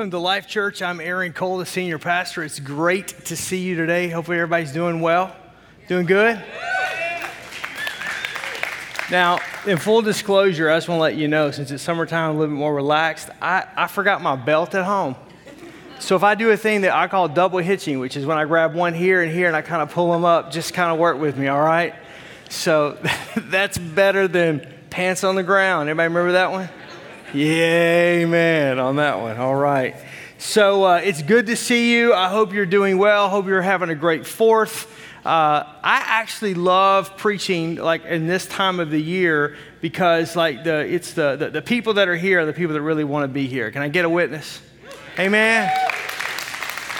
Welcome to Life Church. I'm Aaron Cole, the senior pastor. It's great to see you today. Hopefully, everybody's doing well. Doing good? Now, in full disclosure, I just want to let you know since it's summertime, a little bit more relaxed, I, I forgot my belt at home. So, if I do a thing that I call double hitching, which is when I grab one here and here and I kind of pull them up, just kind of work with me, all right? So, that's better than pants on the ground. Everybody remember that one? Yeah, amen on that one. All right. So uh, it's good to see you. I hope you're doing well. Hope you're having a great fourth. Uh, I actually love preaching like in this time of the year because like the it's the, the, the people that are here are the people that really want to be here. Can I get a witness? Amen.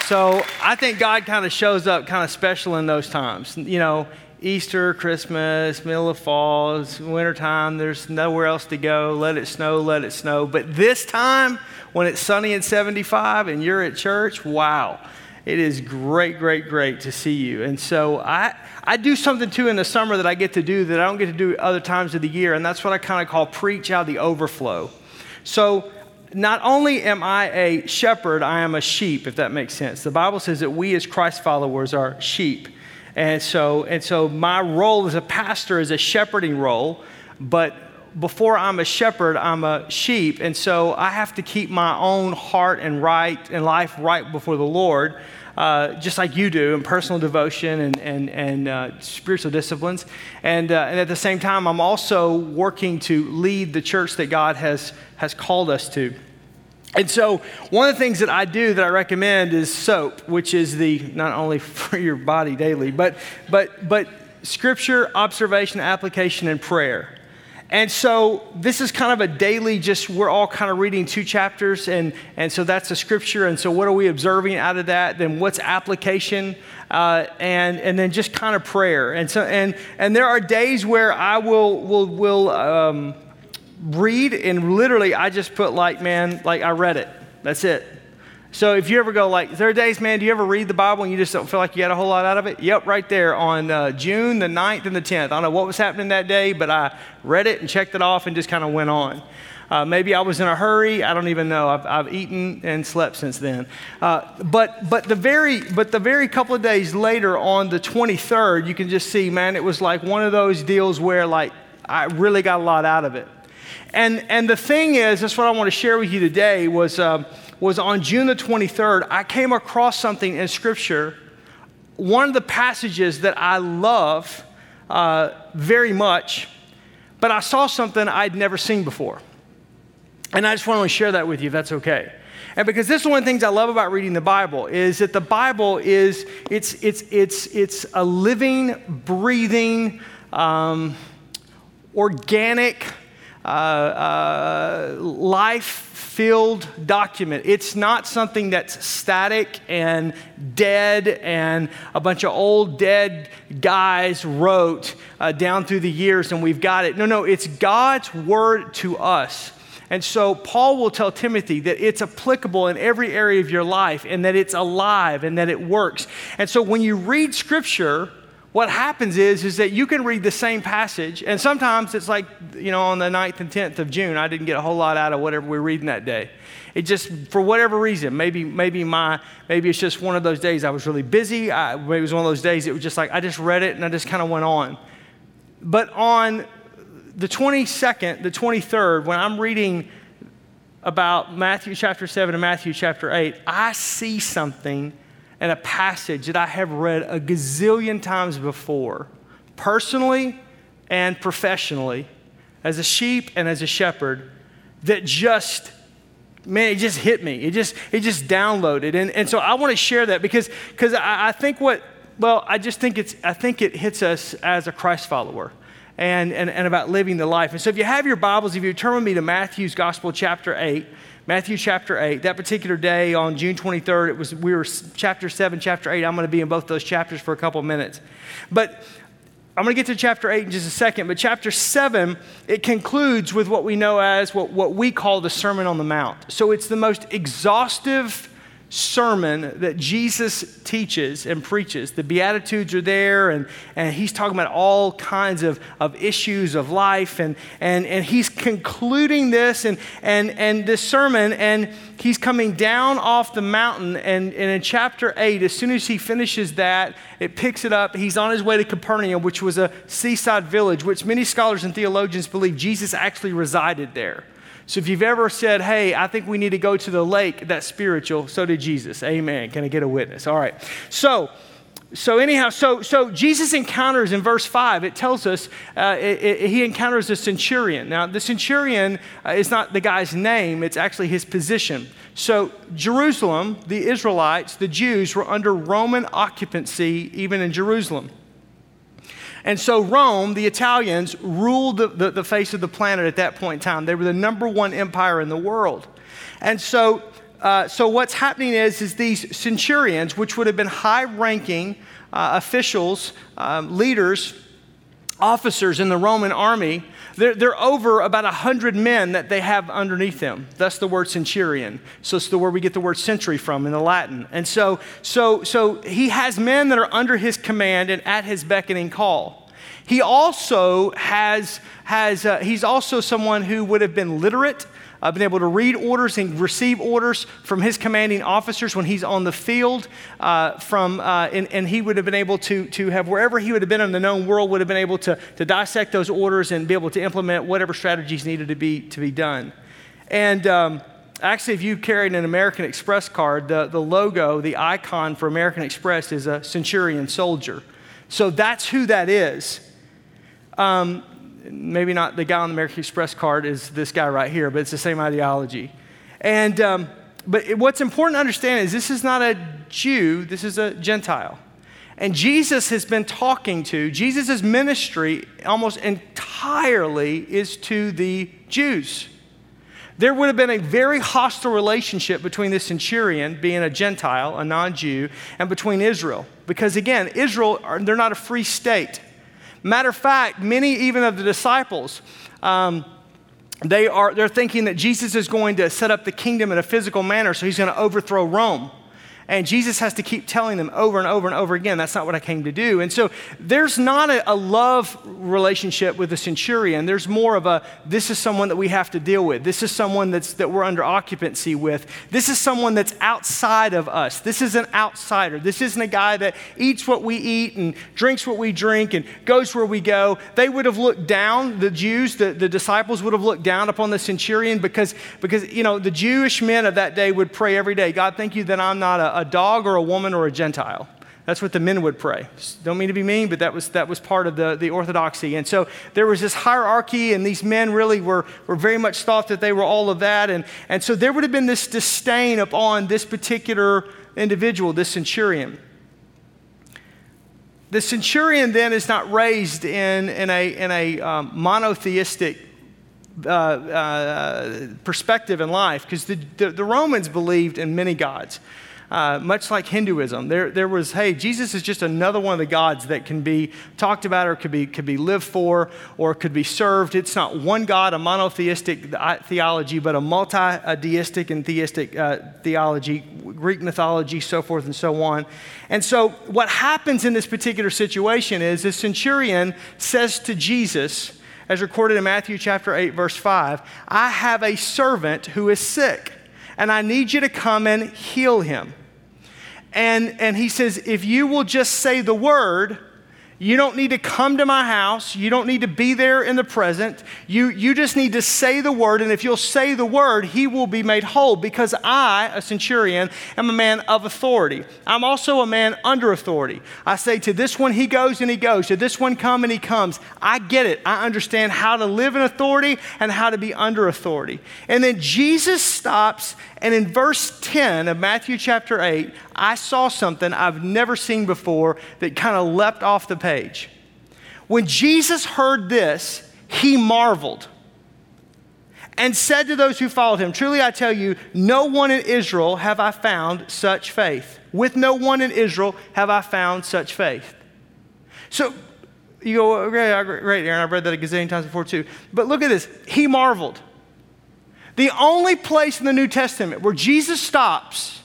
So I think God kind of shows up kind of special in those times. You know, Easter, Christmas, middle of fall, wintertime, there's nowhere else to go. Let it snow, let it snow. But this time, when it's sunny and 75 and you're at church, wow. It is great, great, great to see you. And so I, I do something too in the summer that I get to do that I don't get to do other times of the year, and that's what I kind of call preach out the overflow. So not only am I a shepherd, I am a sheep, if that makes sense. The Bible says that we as Christ followers are sheep. And so, and so my role as a pastor is a shepherding role, but before I'm a shepherd, I'm a sheep. And so I have to keep my own heart and right and life right before the Lord, uh, just like you do in personal devotion and, and, and uh, spiritual disciplines. And, uh, and at the same time, I'm also working to lead the church that God has, has called us to. And so, one of the things that I do that I recommend is soap, which is the not only for your body daily, but but but scripture, observation, application, and prayer. And so this is kind of a daily, just we're all kind of reading two chapters, and, and so that's a scripture. And so what are we observing out of that? Then what's application? Uh, and, and then just kind of prayer. And so and and there are days where I will will will um, read and literally I just put like, man, like I read it. That's it. So if you ever go like, there are days, man, do you ever read the Bible and you just don't feel like you got a whole lot out of it? Yep, right there on uh, June the 9th and the 10th. I don't know what was happening that day, but I read it and checked it off and just kind of went on. Uh, maybe I was in a hurry. I don't even know. I've, I've eaten and slept since then. Uh, but, but, the very, but the very couple of days later on the 23rd, you can just see, man, it was like one of those deals where like I really got a lot out of it. And, and the thing is, that's what I want to share with you today, was, uh, was on June the 23rd, I came across something in Scripture, one of the passages that I love uh, very much, but I saw something I'd never seen before. And I just want to share that with you, if that's okay. And because this is one of the things I love about reading the Bible is that the Bible is it's it's it's it's a living, breathing, um, organic uh, uh, life filled document. It's not something that's static and dead and a bunch of old dead guys wrote uh, down through the years and we've got it. No, no, it's God's word to us. And so Paul will tell Timothy that it's applicable in every area of your life and that it's alive and that it works. And so when you read scripture, what happens is, is that you can read the same passage, and sometimes it's like, you know, on the 9th and 10th of June, I didn't get a whole lot out of whatever we're reading that day. It just, for whatever reason, maybe, maybe my, maybe it's just one of those days I was really busy. I, maybe it was one of those days it was just like, I just read it and I just kind of went on. But on the 22nd, the 23rd, when I'm reading about Matthew chapter 7 and Matthew chapter 8, I see something and a passage that I have read a gazillion times before, personally and professionally, as a sheep and as a shepherd, that just man, it just hit me. It just it just downloaded. And, and so I want to share that because because I, I think what well, I just think it's I think it hits us as a Christ follower. And, and, and about living the life. And so, if you have your Bibles, if you turn with me to Matthew's Gospel, chapter 8, Matthew chapter 8. That particular day on June 23rd, it was we were chapter 7, chapter 8. I'm going to be in both those chapters for a couple of minutes. But I'm going to get to chapter 8 in just a second, but chapter 7, it concludes with what we know as what, what we call the Sermon on the Mount. So it's the most exhaustive sermon that Jesus teaches and preaches. The Beatitudes are there, and, and he's talking about all kinds of, of issues of life, and, and, and he's concluding this and, and, and this sermon, and he's coming down off the mountain. And, and in chapter 8, as soon as he finishes that, it picks it up. He's on his way to Capernaum, which was a seaside village, which many scholars and theologians believe Jesus actually resided there. So if you've ever said, hey, I think we need to go to the lake, that's spiritual, so did Jesus. Amen. Can I get a witness? All right. So, so anyhow, so so Jesus encounters in verse five. It tells us uh, it, it, he encounters a centurion. Now, the centurion uh, is not the guy's name; it's actually his position. So Jerusalem, the Israelites, the Jews were under Roman occupancy even in Jerusalem. And so Rome, the Italians, ruled the, the, the, face of the planet at that point in time. They were the number one empire in the world. And so, uh, so what's happening is, is these centurions, which would have been high-ranking uh, officials, um, leaders, officers in the Roman army, they're, they're over about 100 men that they have underneath them. That's the word centurion. So it's the word we get the word century from in the Latin. And so, so, so he has men that are under his command and at his beckoning call. He also has, has uh, he's also someone who would have been literate uh, been able to read orders and receive orders from his commanding officers when he's on the field. Uh, from, uh, and, and, he would have been able to, to have, wherever he would have been in the known world, would have been able to, to dissect those orders and be able to implement whatever strategies needed to be, to be done. And um, actually, if you carried an American Express card, the, the logo, the icon for American Express is a centurion soldier. So that's who that is. Um, maybe not the guy on the American Express card is this guy right here, but it's the same ideology. And, um, but what's important to understand is this is not a Jew, this is a Gentile. And Jesus has been talking to, Jesus' ministry almost entirely is to the Jews. There would have been a very hostile relationship between the centurion, being a Gentile, a non Jew, and between Israel. Because again, Israel, they're not a free state. Matter of fact, many even of the disciples, um, they are, they're thinking that Jesus is going to set up the kingdom in a physical manner, so he's going to overthrow Rome. And Jesus has to keep telling them over and over and over again, that's not what I came to do. And so there's not a, a, love relationship with the centurion. There's more of a, this is someone that we have to deal with. This is someone that's, that we're under occupancy with. This is someone that's outside of us. This is an outsider. This isn't a guy that eats what we eat and drinks what we drink and goes where we go. They would have looked down, the Jews, the, the disciples would have looked down upon the centurion because, because, you know, the Jewish men of that day would pray every day, God, thank you that I'm not a, a dog or a woman or a Gentile. That's what the men would pray. Don't mean to be mean, but that was, that was part of the, the orthodoxy. And so there was this hierarchy, and these men really were, were very much thought that they were all of that. And, and so there would have been this disdain upon this particular individual, this centurion. The centurion then is not raised in, in a, in a um, monotheistic uh, uh, perspective in life because the, the, the Romans believed in many gods uh, much like Hinduism. There, there was, hey, Jesus is just another one of the gods that can be talked about or could be, could be lived for or could be served. It's not one God, a monotheistic theology, but a multi-deistic and theistic uh, theology, Greek mythology, so forth and so on. And so what happens in this particular situation is this centurion says to Jesus, as recorded in Matthew chapter 8, verse 5, I have a servant who is sick, and I need you to come and heal him. And, and he says, if you will just say the word, you don't need to come to my house. You don't need to be there in the present. You, you just need to say the word. And if you'll say the word, he will be made whole because I, a centurion, am a man of authority. I'm also a man under authority. I say to this one, he goes and he goes. To this one, come and he comes. I get it. I understand how to live in authority and how to be under authority. And then Jesus stops, and in verse 10 of Matthew chapter 8, I saw something I've never seen before that kind of leapt off the page. When Jesus heard this, he marveled and said to those who followed him, Truly I tell you, no one in Israel have I found such faith. With no one in Israel have I found such faith. So you go, great, great, Aaron, I've read that a gazillion times before too. But look at this. He marveled. The only place in the New Testament where Jesus stops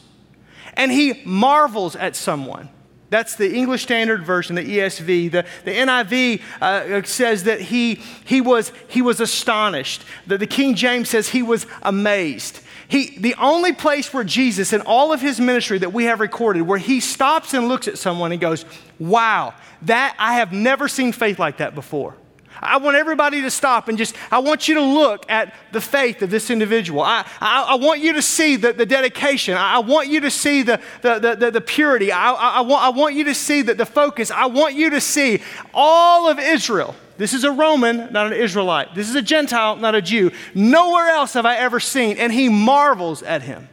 and he marvels at someone. That's the English Standard Version, the ESV. The, the NIV uh, says that he, he, was, he was astonished. The, the King James says he was amazed. He, the only place where Jesus, in all of his ministry that we have recorded, where he stops and looks at someone and goes, Wow, that I have never seen faith like that before. I want everybody to stop and just, I want you to look at the faith of this individual. I, I, I want you to see the, the dedication. I, I want you to see the, the, the, the, purity. I, I, I, want, I want you to see the, the focus. I want you to see all of Israel. This is a Roman, not an Israelite. This is a Gentile, not a Jew. Nowhere else have I ever seen. And he marvels at him.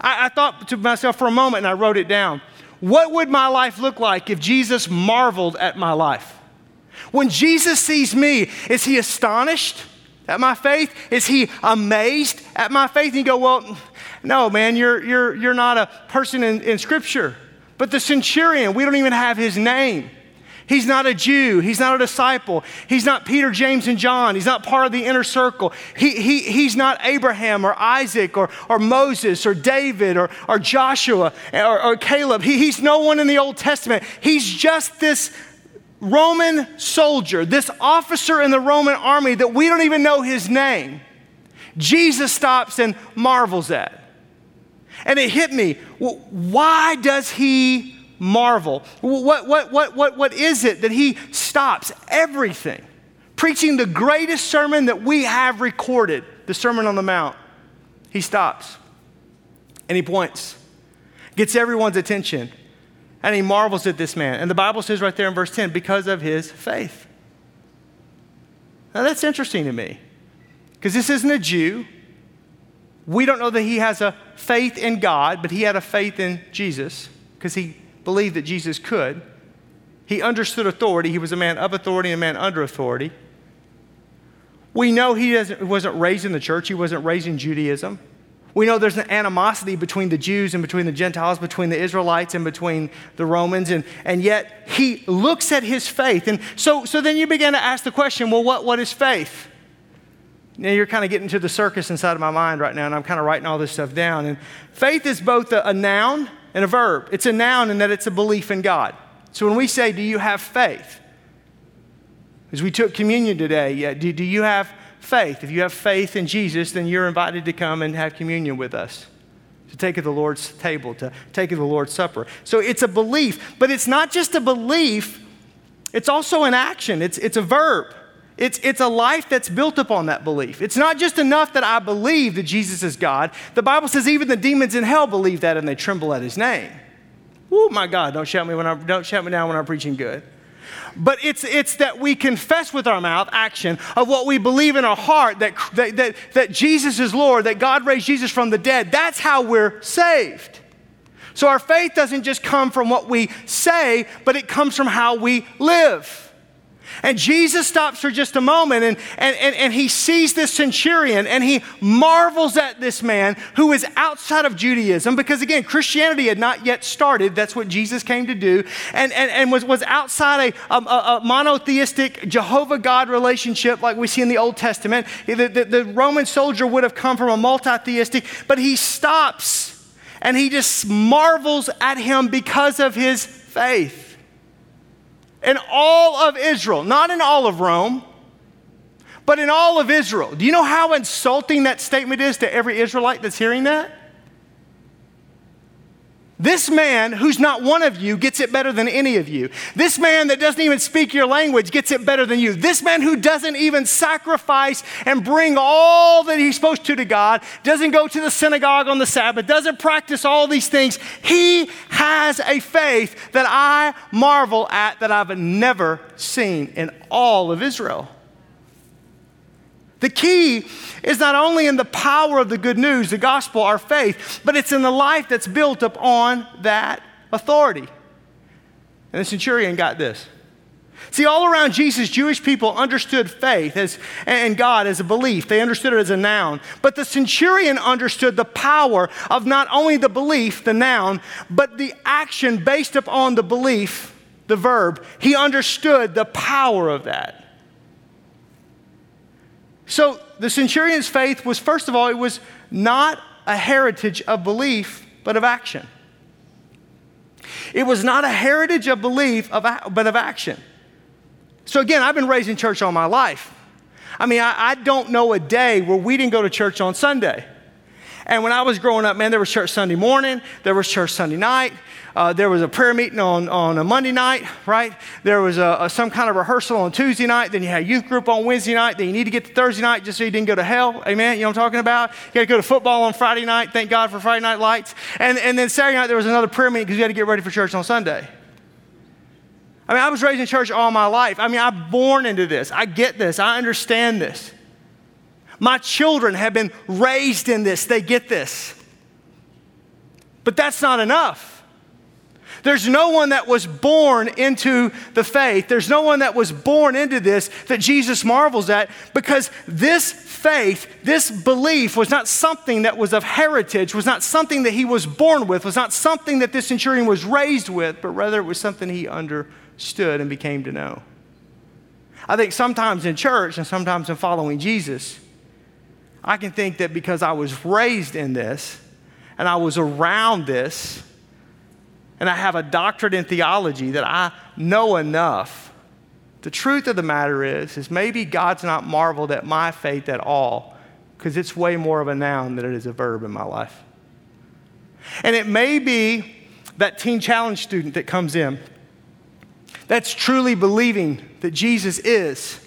I, I thought to myself for a moment and I wrote it down. What would my life look like if Jesus marveled at my life? When Jesus sees me, is he astonished at my faith? Is he amazed at my faith? And you go, well, no, man, you're, you're, you're not a person in, in Scripture. But the centurion, we don't even have his name. He's not a Jew. He's not a disciple. He's not Peter, James, and John. He's not part of the inner circle. He, he, he's not Abraham or Isaac or, or Moses or David or, or Joshua or, or Caleb. He, he's no one in the Old Testament. He's just this Roman soldier, this officer in the Roman army that we don't even know his name, Jesus stops and marvels at. And it hit me. Why does he marvel? What, what, what, what, what is it that he stops everything? Preaching the greatest sermon that we have recorded, the Sermon on the Mount. He stops and he points, gets everyone's attention and he marvels at this man. And the Bible says right there in verse 10, because of his faith. Now that's interesting to me because this isn't a Jew. We don't know that he has a faith in God, but he had a faith in Jesus because he believed that Jesus could. He understood authority. He was a man of authority and a man under authority. We know he wasn't raised in the church, he wasn't raised in Judaism. We know there's an animosity between the Jews and between the Gentiles, between the Israelites and between the Romans, and, and yet he looks at his faith. And so, so then you begin to ask the question well, what, what is faith? Now you're kind of getting to the circus inside of my mind right now, and I'm kind of writing all this stuff down. And faith is both a, a noun and a verb. It's a noun in that it's a belief in God. So when we say, Do you have faith? As we took communion today, yeah, do, do you have faith. If you have faith in Jesus, then you're invited to come and have communion with us, to take of the Lord's table, to take of the Lord's supper. So it's a belief, but it's not just a belief, it's also an action, it's, it's a verb. It's, it's a life that's built upon that belief. It's not just enough that I believe that Jesus is God. The Bible says even the demons in hell believe that and they tremble at his name. Oh my God, don't shout me when I'm don't shout me down when I'm preaching good. But it's, it's that we confess with our mouth, action, of what we believe in our heart that, that, that, that Jesus is Lord, that God raised Jesus from the dead. That's how we're saved. So our faith doesn't just come from what we say, but it comes from how we live. And Jesus stops for just a moment and, and, and, and, he sees this centurion and he marvels at this man who is outside of Judaism because, again, Christianity had not yet started. That's what Jesus came to do. And, and, and was, was outside a, a, a monotheistic Jehovah God relationship like we see in the Old Testament. The, the, the Roman soldier would have come from a multi theistic, but he stops and he just marvels at him because of his faith in all of Israel, not in all of Rome, but in all of Israel. Do you know how insulting that statement is to every Israelite that's hearing that? This man, who's not one of you, gets it better than any of you. This man that doesn't even speak your language gets it better than you. This man who doesn't even sacrifice and bring all that he's supposed to to God, doesn't go to the synagogue on the Sabbath, doesn't practice all these things, he has a faith that I marvel at that I've never seen in all of Israel. The key is not only in the power of the good news, the gospel, our faith, but it's in the life that's built upon that authority. And the centurion got this. See, all around Jesus, Jewish people understood faith as, and God as a belief. They understood it as a noun. But the centurion understood the power of not only the belief, the noun, but the action based upon the belief, the verb. He understood the power of that. So the centurion's faith was, first of all, it was not a heritage of belief but of action. It was not a heritage of belief, of, but of action. So, again, I've been raised in church all my life. I mean, I, I don't know a day where we didn't go to church on Sunday. And when I was growing up, man, there was church Sunday morning, there was church Sunday night, uh, there was a prayer meeting on, on a Monday night, right? There was a, a, some kind of rehearsal on Tuesday night. Then you had youth group on Wednesday night. Then you need to get to Thursday night just so you didn't go to hell. Amen. You know what I'm talking about? You got to go to football on Friday night. Thank God for Friday night lights. And, and then Saturday night, there was another prayer meeting because you had to get ready for church on Sunday. I mean, I was raised in church all my life. I mean, I'm born into this. I get this. I understand this. My children have been raised in this. They get this. But that's not enough. There's no one that was born into the faith. There's no one that was born into this that Jesus marvels at because this faith, this belief was not something that was of heritage, was not something that he was born with, was not something that this centurion was raised with, but rather it was something he understood and became to know. I think sometimes in church and sometimes in following Jesus, I can think that because I was raised in this and I was around this, and I have a doctorate in theology that I know enough. The truth of the matter is, is maybe God's not marveled at my faith at all because it's way more of a noun than it is a verb in my life. And it may be that teen challenge student that comes in that's truly believing that Jesus is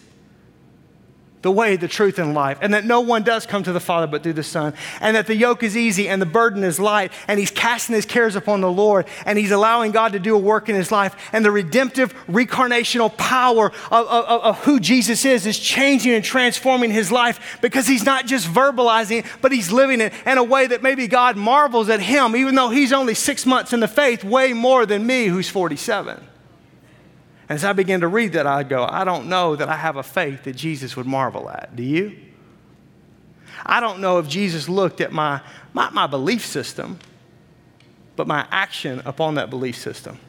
the way, the truth, and life, and that no one does come to the Father but through the Son, and that the yoke is easy and the burden is light, and he's casting his cares upon the Lord, and he's allowing God to do a work in his life, and the redemptive, recarnational power of, of, of who Jesus is is changing and transforming his life because he's not just verbalizing it, but he's living it in a way that maybe God marvels at him, even though he's only six months in the faith, way more than me, who's 47. As I began to read that, I go, I don't know that I have a faith that Jesus would marvel at. Do you? I don't know if Jesus looked at my, not my belief system, but my action upon that belief system.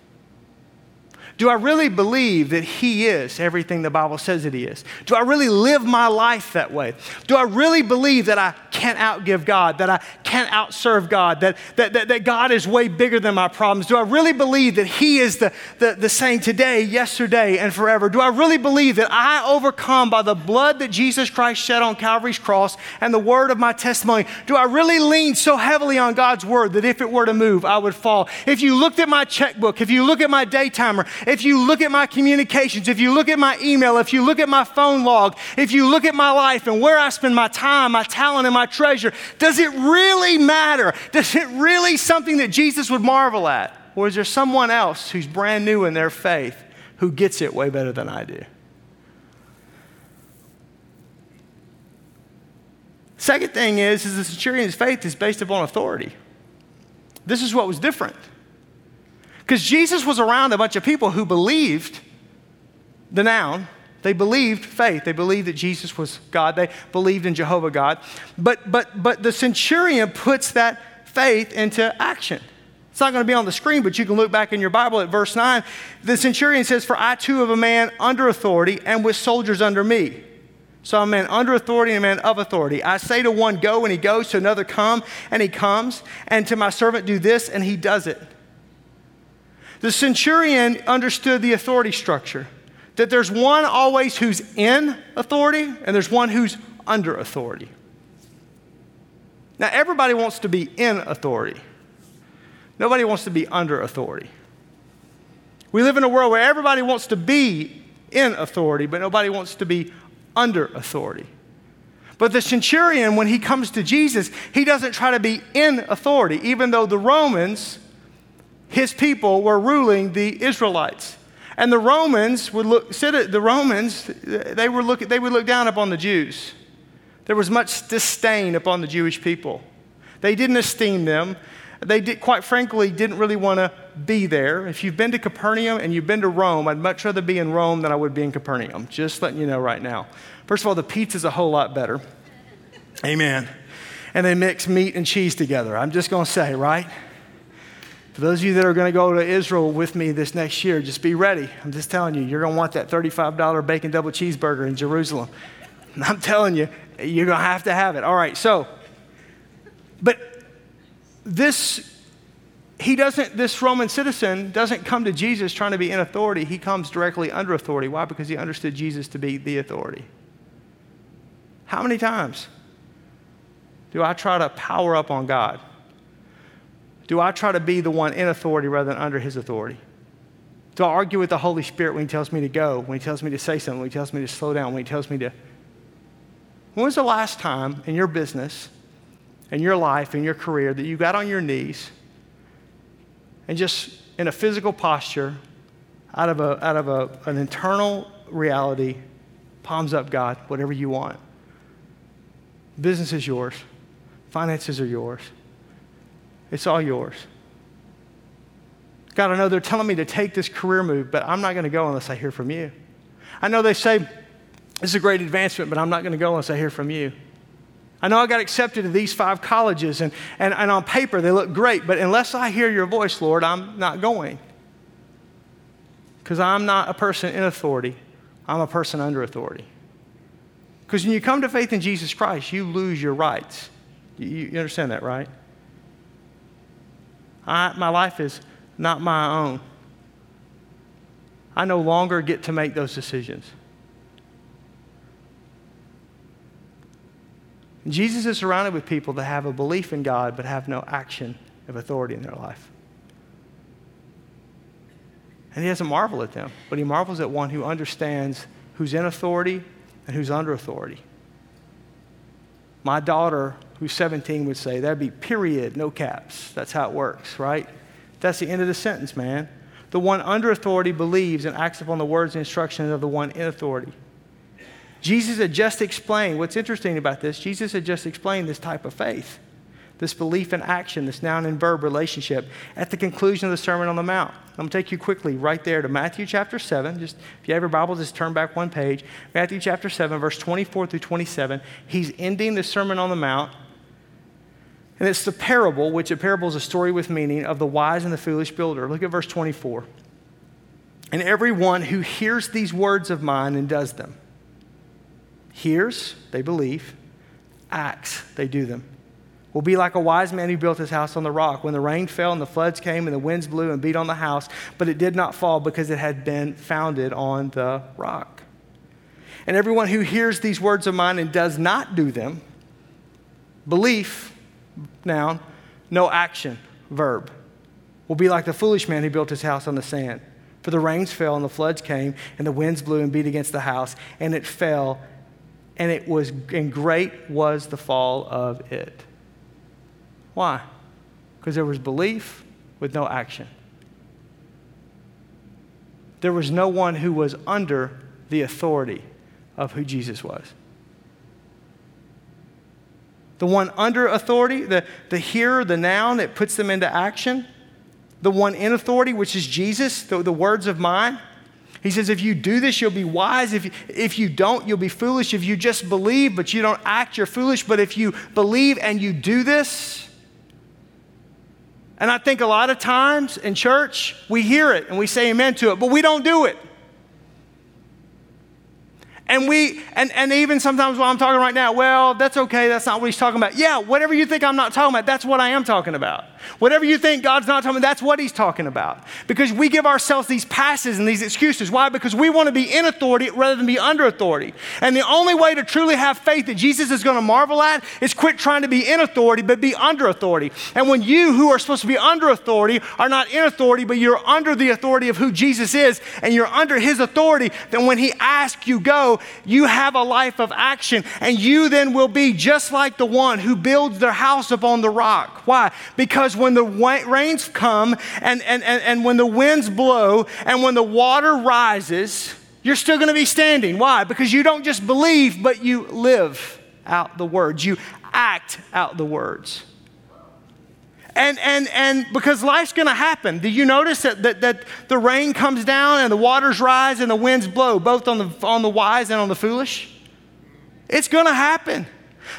Do I really believe that He is everything the Bible says that He is? Do I really live my life that way? Do I really believe that I can't outgive God, that I can't outserve God, that, that, that, that God is way bigger than my problems? Do I really believe that He is the, the, the same today, yesterday, and forever? Do I really believe that I overcome by the blood that Jesus Christ shed on Calvary's cross and the word of my testimony? Do I really lean so heavily on God's word that if it were to move, I would fall? If you looked at my checkbook, if you look at my day timer, if you look at my communications, if you look at my email, if you look at my phone log, if you look at my life and where I spend my time, my talent, and my treasure, does it really matter? Does it really something that Jesus would marvel at? Or is there someone else who's brand new in their faith who gets it way better than I do? Second thing is, is the centurion's faith is based upon authority. This is what was different. Because Jesus was around a bunch of people who believed the noun. They believed faith. They believed that Jesus was God. They believed in Jehovah God. But, but, but the centurion puts that faith into action. It's not going to be on the screen, but you can look back in your Bible at verse 9. The centurion says, For I too have a man under authority and with soldiers under me. So I'm a man under authority and a man of authority. I say to one, Go, and he goes, to another, Come, and he comes, and to my servant, Do this, and he does it. The centurion understood the authority structure that there's one always who's in authority and there's one who's under authority. Now, everybody wants to be in authority, nobody wants to be under authority. We live in a world where everybody wants to be in authority, but nobody wants to be under authority. But the centurion, when he comes to Jesus, he doesn't try to be in authority, even though the Romans his people were ruling the Israelites. And the Romans would look, at the Romans, they, were look, they would look down upon the Jews. There was much disdain upon the Jewish people. They didn't esteem them. They did, quite frankly didn't really want to be there. If you've been to Capernaum and you've been to Rome, I'd much rather be in Rome than I would be in Capernaum. Just letting you know right now. First of all, the pizza's a whole lot better. Amen. And they mix meat and cheese together. I'm just going to say, right? For those of you that are going to go to Israel with me this next year, just be ready. I'm just telling you, you're going to want that $35 bacon double cheeseburger in Jerusalem. And I'm telling you, you're going to have to have it. All right, so, but this he doesn't, this Roman citizen doesn't come to Jesus trying to be in authority. He comes directly under authority. Why? Because he understood Jesus to be the authority. How many times do I try to power up on God? Do I try to be the one in authority rather than under his authority? Do I argue with the Holy Spirit when he tells me to go, when he tells me to say something, when he tells me to slow down, when he tells me to. When was the last time in your business, in your life, in your career that you got on your knees and just in a physical posture, out of, a, out of a, an internal reality, palms up, God, whatever you want? Business is yours, finances are yours, it's all yours. God, I know they're telling me to take this career move, but I'm not going to go unless I hear from you. I know they say this is a great advancement, but I'm not going to go unless I hear from you. I know I got accepted to these five colleges, and, and, and on paper they look great, but unless I hear your voice, Lord, I'm not going. Because I'm not a person in authority, I'm a person under authority. Because when you come to faith in Jesus Christ, you lose your rights. You, you understand that, right? I, my life is not my own. I no longer get to make those decisions. Jesus is surrounded with people that have a belief in God but have no action of authority in their life. And he doesn't marvel at them, but he marvels at one who understands who's in authority and who's under authority. My daughter, who's 17, would say, that'd be period, no caps. That's how it works, right? That's the end of the sentence, man. The one under authority believes and acts upon the words and instructions of the one in authority. Jesus had just explained, what's interesting about this, Jesus had just explained this type of faith, this belief in action, this noun and verb relationship at the conclusion of the Sermon on the Mount. I'm going to take you quickly right there to Matthew chapter 7. Just if you have your Bible, just turn back one page. Matthew chapter 7, verse 24 through 27. He's ending the Sermon on the Mount. And it's the parable, which a parable is a story with meaning, of the wise and the foolish builder. Look at verse 24. And everyone who hears these words of mine and does them, hears, they believe, acts, they do them, will be like a wise man who built his house on the rock. When the rain fell and the floods came and the winds blew and beat on the house, but it did not fall because it had been founded on the rock. And everyone who hears these words of mine and does not do them, belief, noun, no action, verb, will be like the foolish man who built his house on the sand. For the rains fell and the floods came and the winds blew and beat against the house and it fell and it was and great was the fall of it. Why? Because there was belief with no action. There was no one who was under the authority of who Jesus was. The one under authority, the, the hearer, the noun that puts them into action. The one in authority, which is Jesus, the, the words of mine. He says, if you do this, you'll be wise. If you, if you don't, you'll be foolish. If you just believe, but you don't act, you're foolish. But if you believe and you do this, and I think a lot of times in church, we hear it and we say amen to it, but we don't do it. And we, and, and even sometimes while I'm talking right now, well, that's okay, that's not what he's talking about. Yeah, whatever you think I'm not talking about, that's what I am talking about. Whatever you think God's not talking about, that's what he's talking about. Because we give ourselves these passes and these excuses. Why? Because we want to be in authority rather than be under authority. And the only way to truly have faith that Jesus is going to marvel at is quit trying to be in authority, but be under authority. And when you, who are supposed to be under authority, are not in authority, but you're under the authority of who Jesus is, and you're under his authority, then when he asks you go, you have a life of action, and you then will be just like the one who builds their house upon the rock. Why? Because when the rains come and, and, and, and when the winds blow and when the water rises, you're still going to be standing. Why? Because you don't just believe, but you live out the words, you act out the words. And, and, and because life's going to happen. Do you notice that, that, that the rain comes down and the waters rise and the winds blow, both on the, on the wise and on the foolish? It's going to happen.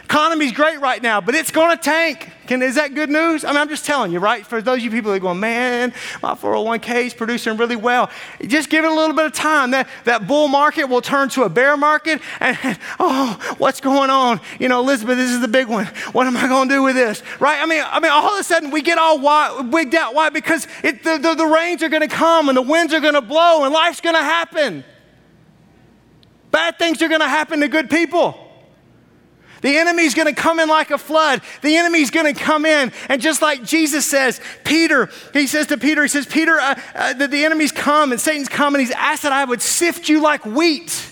Economy's great right now, but it's going to tank. Can, is that good news? I mean, I'm just telling you, right? For those of you people that are going, man, my 401k is producing really well. Just give it a little bit of time. That, that bull market will turn to a bear market. And, oh, what's going on? You know, Elizabeth, this is the big one. What am I going to do with this? Right? I mean, I mean, all of a sudden we get all wigged out. Why? Because it, the, the, the rains are going to come and the winds are going to blow and life's going to happen. Bad things are going to happen to good people. The enemy's to come in like a flood. The enemy's to come in. And just like Jesus says, Peter, he says to Peter, he says, Peter, uh, uh, the, the enemy's come and Satan's come and he's asked that I would sift you like wheat.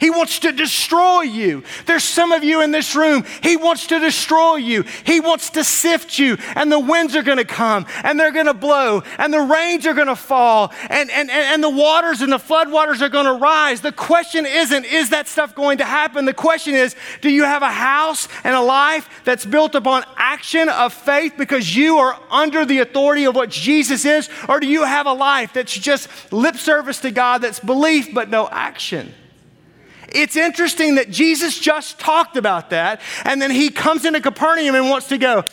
He wants to destroy you. There's some of you in this room, He wants to destroy you. He wants to sift you, and the winds are going to come, and they're going to blow, and the rains are going to fall, and, and, and the waters and the floodwaters are going to rise. The question isn't, is that stuff going to happen? The question is, do you have a house and a life that's built upon action of faith because you are under the authority of what Jesus is? Or do you have a life that's just lip service to God, that's belief but no action? It's interesting that Jesus just talked about that, and then he comes into Capernaum and wants to go,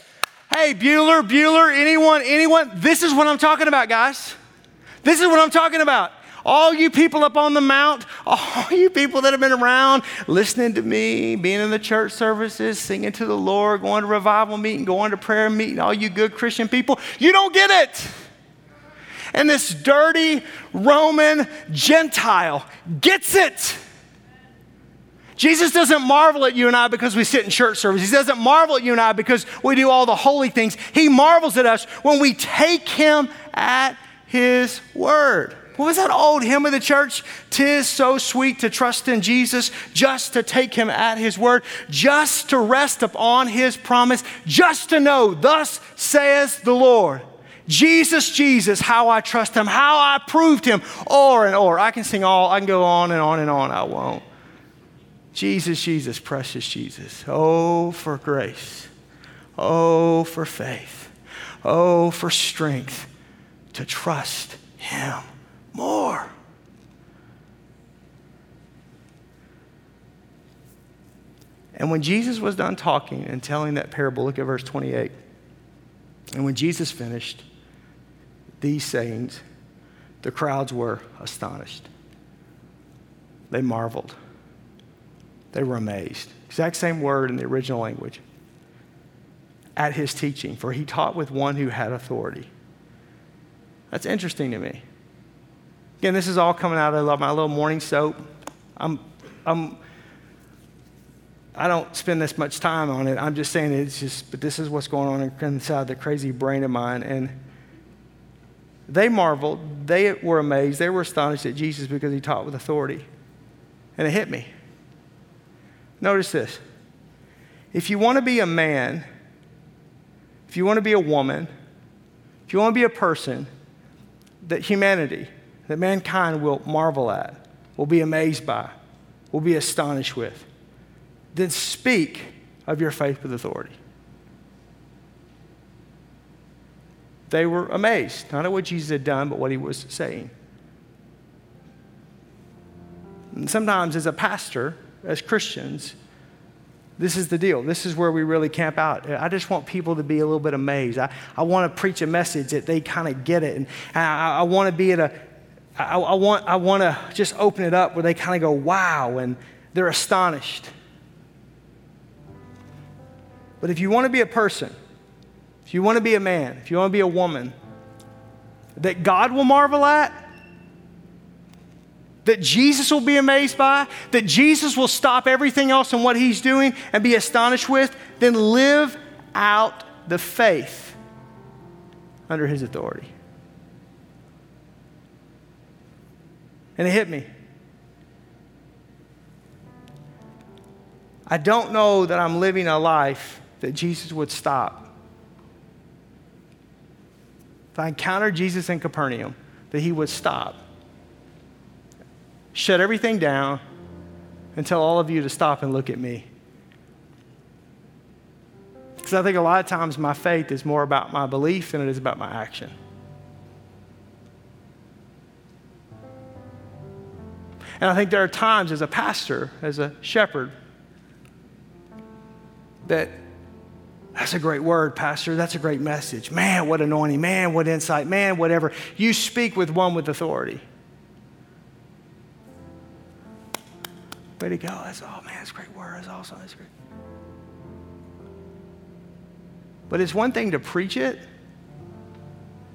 Hey, Bueller, Bueller, anyone, anyone, this is what I'm talking about, guys. This is what I'm talking about. All you people up on the mount, all you people that have been around listening to me, being in the church services, singing to the Lord, going to revival meeting, going to prayer meeting, all you good Christian people, you don't get it. And this dirty Roman Gentile gets it. Jesus doesn't marvel at you and I because we sit in church service. He doesn't marvel at you and I because we do all the holy things. He marvels at us when we take him at his word. What was that old hymn of the church? Tis so sweet to trust in Jesus, just to take him at his word, just to rest upon his promise, just to know, thus says the Lord. Jesus, Jesus, how I trust him, how I proved him, o'er and o'er. I can sing all, I can go on and on and on, I won't. Jesus, Jesus, precious Jesus. Oh, for grace. Oh, for faith. Oh, for strength to trust Him more. And when Jesus was done talking and telling that parable, look at verse 28. And when Jesus finished these sayings, the crowds were astonished. They marveled they were amazed. Exact same word in the original language. At his teaching, for he taught with one who had authority. That's interesting to me. Again, this is all coming out of my little morning soap. I'm, I'm, I don't spend this much time on it. I'm just saying it's just, but this is what's going on inside the crazy brain of mine. And they marveled, they were amazed, they were astonished at Jesus because he taught with authority. And it hit me. Notice this. If you want to be a man, if you want to be a woman, if you want to be a person that humanity, that mankind will marvel at, will be amazed by, will be astonished with, then speak of your faith with authority. They were amazed, not at what Jesus had done, but what he was saying. And sometimes, as a pastor, as Christians, this is the deal. This is where we really camp out. I just want people to be a little bit amazed. I, I want to preach a message that they kind of get it. And I, I want to be at a, I, I want, I want to just open it up where they kind of go, wow, and they're astonished. But if you want to be a person, if you want to be a man, if you want to be a woman that God will marvel at, that Jesus will be amazed by, that Jesus will stop everything else in what he's doing and be astonished with, then live out the faith under his authority. And it hit me. I don't know that I'm living a life that Jesus would stop. If I encountered Jesus in Capernaum, that he would stop shut everything down, and tell all of you to stop and look at me. Because I think a lot of times my faith is more about my belief than it is about my action. And I think there are times as a pastor, as a shepherd, that That's a great word, Pastor. That's a great message. Man, what anointing. Man, what insight. Man, whatever. You speak with one with authority. Way to go. That's, oh, man, that's great word. That's awesome. That's great. But it's one thing to preach it,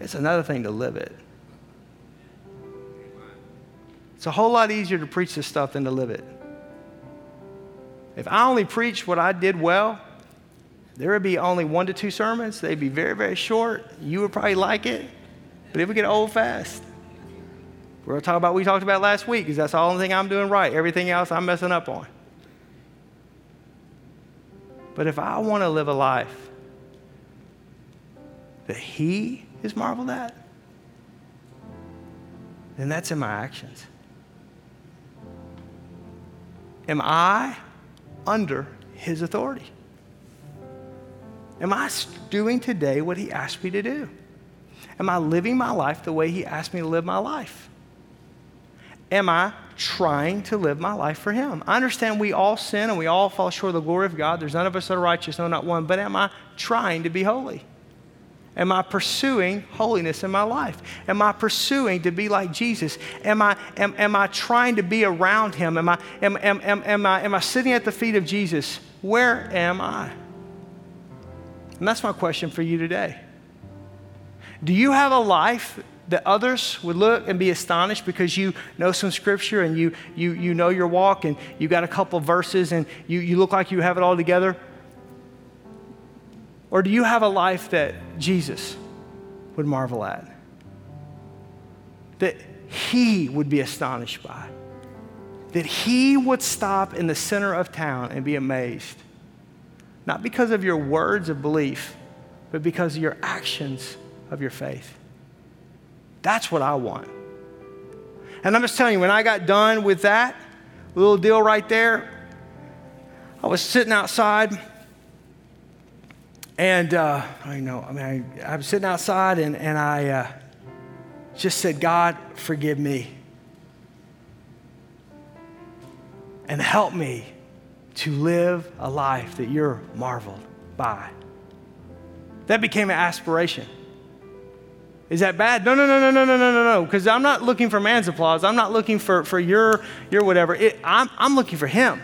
it's another thing to live it. It's a whole lot easier to preach this stuff than to live it. If I only preached what I did well, there would be only one to two sermons. They'd be very, very short. You would probably like it, but it would get old fast. We're going to talk about what we talked about last week because that's the only thing I'm doing right. Everything else I'm messing up on. But if I want to live a life that He is marveled at, then that's in my actions. Am I under His authority? Am I doing today what He asked me to do? Am I living my life the way He asked me to live my life? Am I trying to live my life for Him? I understand we all sin and we all fall short of the glory of God. There's none of us that are righteous, no, not one. But am I trying to be holy? Am I pursuing holiness in my life? Am I pursuing to be like Jesus? Am I, am, am I trying to be around him? Am I, am, am, am, am, I, am I sitting at the feet of Jesus? Where am I? And that's my question for you today. Do you have a life that others would look and be astonished because you know some scripture and you, you, you know your walk and you got a couple verses and you, you look like you have it all together? Or do you have a life that Jesus would marvel at? That he would be astonished by? That he would stop in the center of town and be amazed? Not because of your words of belief, but because of your actions of your faith. That's what I want. And I'm just telling you, when I got done with that little deal right there, I was sitting outside and uh, I know, I mean, I, I, was sitting outside and, and I uh, just said, God, forgive me. And help me to live a life that you're marveled by. That became an aspiration. Is that bad? No, no, no, no, no, no, no, no, no. Because I'm not looking for man's applause. I'm not looking for, for your, your whatever. It, I'm, I'm looking for him.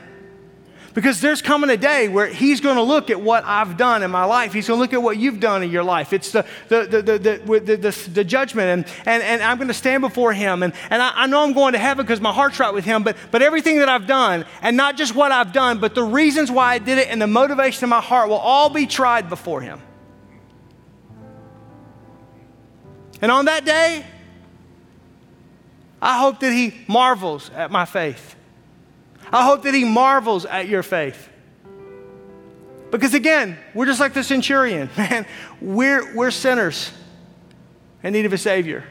Because there's coming a day where he's going to look at what I've done in my life. He's going to look at what you've done in your life. It's the, the, the, the, the, the, the judgment. And, and, and I'm going to stand before him. And, and I, I know I'm going to heaven because my heart's right with him. But, but everything that I've done, and not just what I've done, but the reasons why I did it and the motivation of my heart will all be tried before him. And on that day, I hope that he marvels at my faith. I hope that he marvels at your faith. Because again, we're just like the centurion, man. We're, we're sinners in need of a Savior.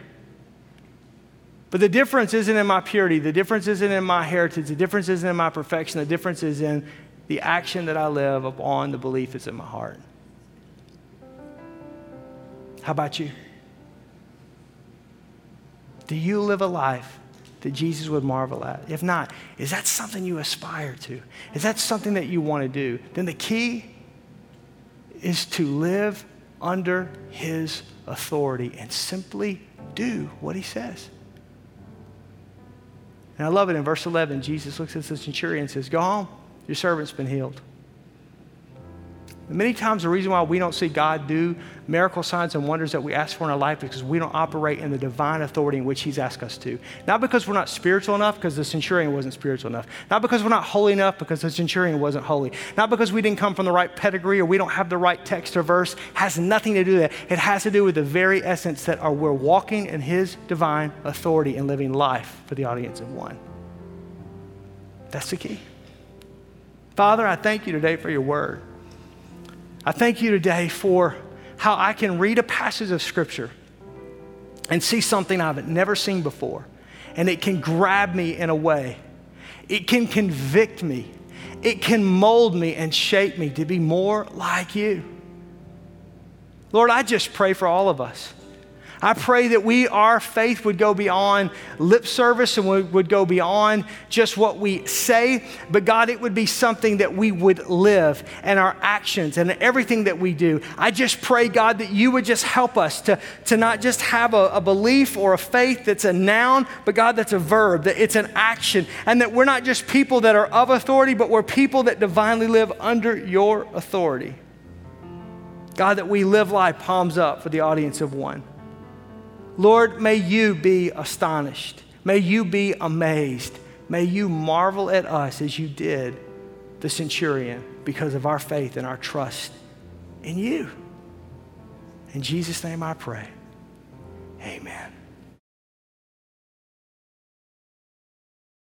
But the difference isn't in my purity. The difference isn't in my heritage. The difference isn't in my perfection. The difference is in the action that I live upon the belief that's in my heart. How about you? Do you live a life that Jesus would marvel at? If not, is that something you aspire to? Is that something that you want to do? Then the key is to live under his authority and simply do what he says. And I love it in verse 11. Jesus looks at the centurion and says, Go home, your servant's been healed. Many times, the reason why we don't see God do miracle signs and wonders that we ask for in our life is because we don't operate in the divine authority in which He's asked us to. Not because we're not spiritual enough, because the centurion wasn't spiritual enough. Not because we're not holy enough, because the centurion wasn't holy. Not because we didn't come from the right pedigree or we don't have the right text or verse. It has nothing to do with that. It has to do with the very essence that are we're walking in His divine authority and living life for the audience of one. That's the key. Father, I thank you today for your word. I thank you today for how I can read a passage of Scripture and see something I've never seen before. And it can grab me in a way, it can convict me, it can mold me and shape me to be more like you. Lord, I just pray for all of us. I pray that we, our faith would go beyond lip service and would, go beyond just what we say, but God, it would be something that we would live and our actions and everything that we do. I just pray, God, that you would just help us to, to not just have a, a belief or a faith that's a noun, but God, that's a verb, that it's an action, and that we're not just people that are of authority, but we're people that divinely live under your authority. God, that we live life palms up for the audience of one. Lord, may you be astonished. May you be amazed. May you marvel at us as you did the centurion because of our faith and our trust in you. In Jesus' name I pray. Amen.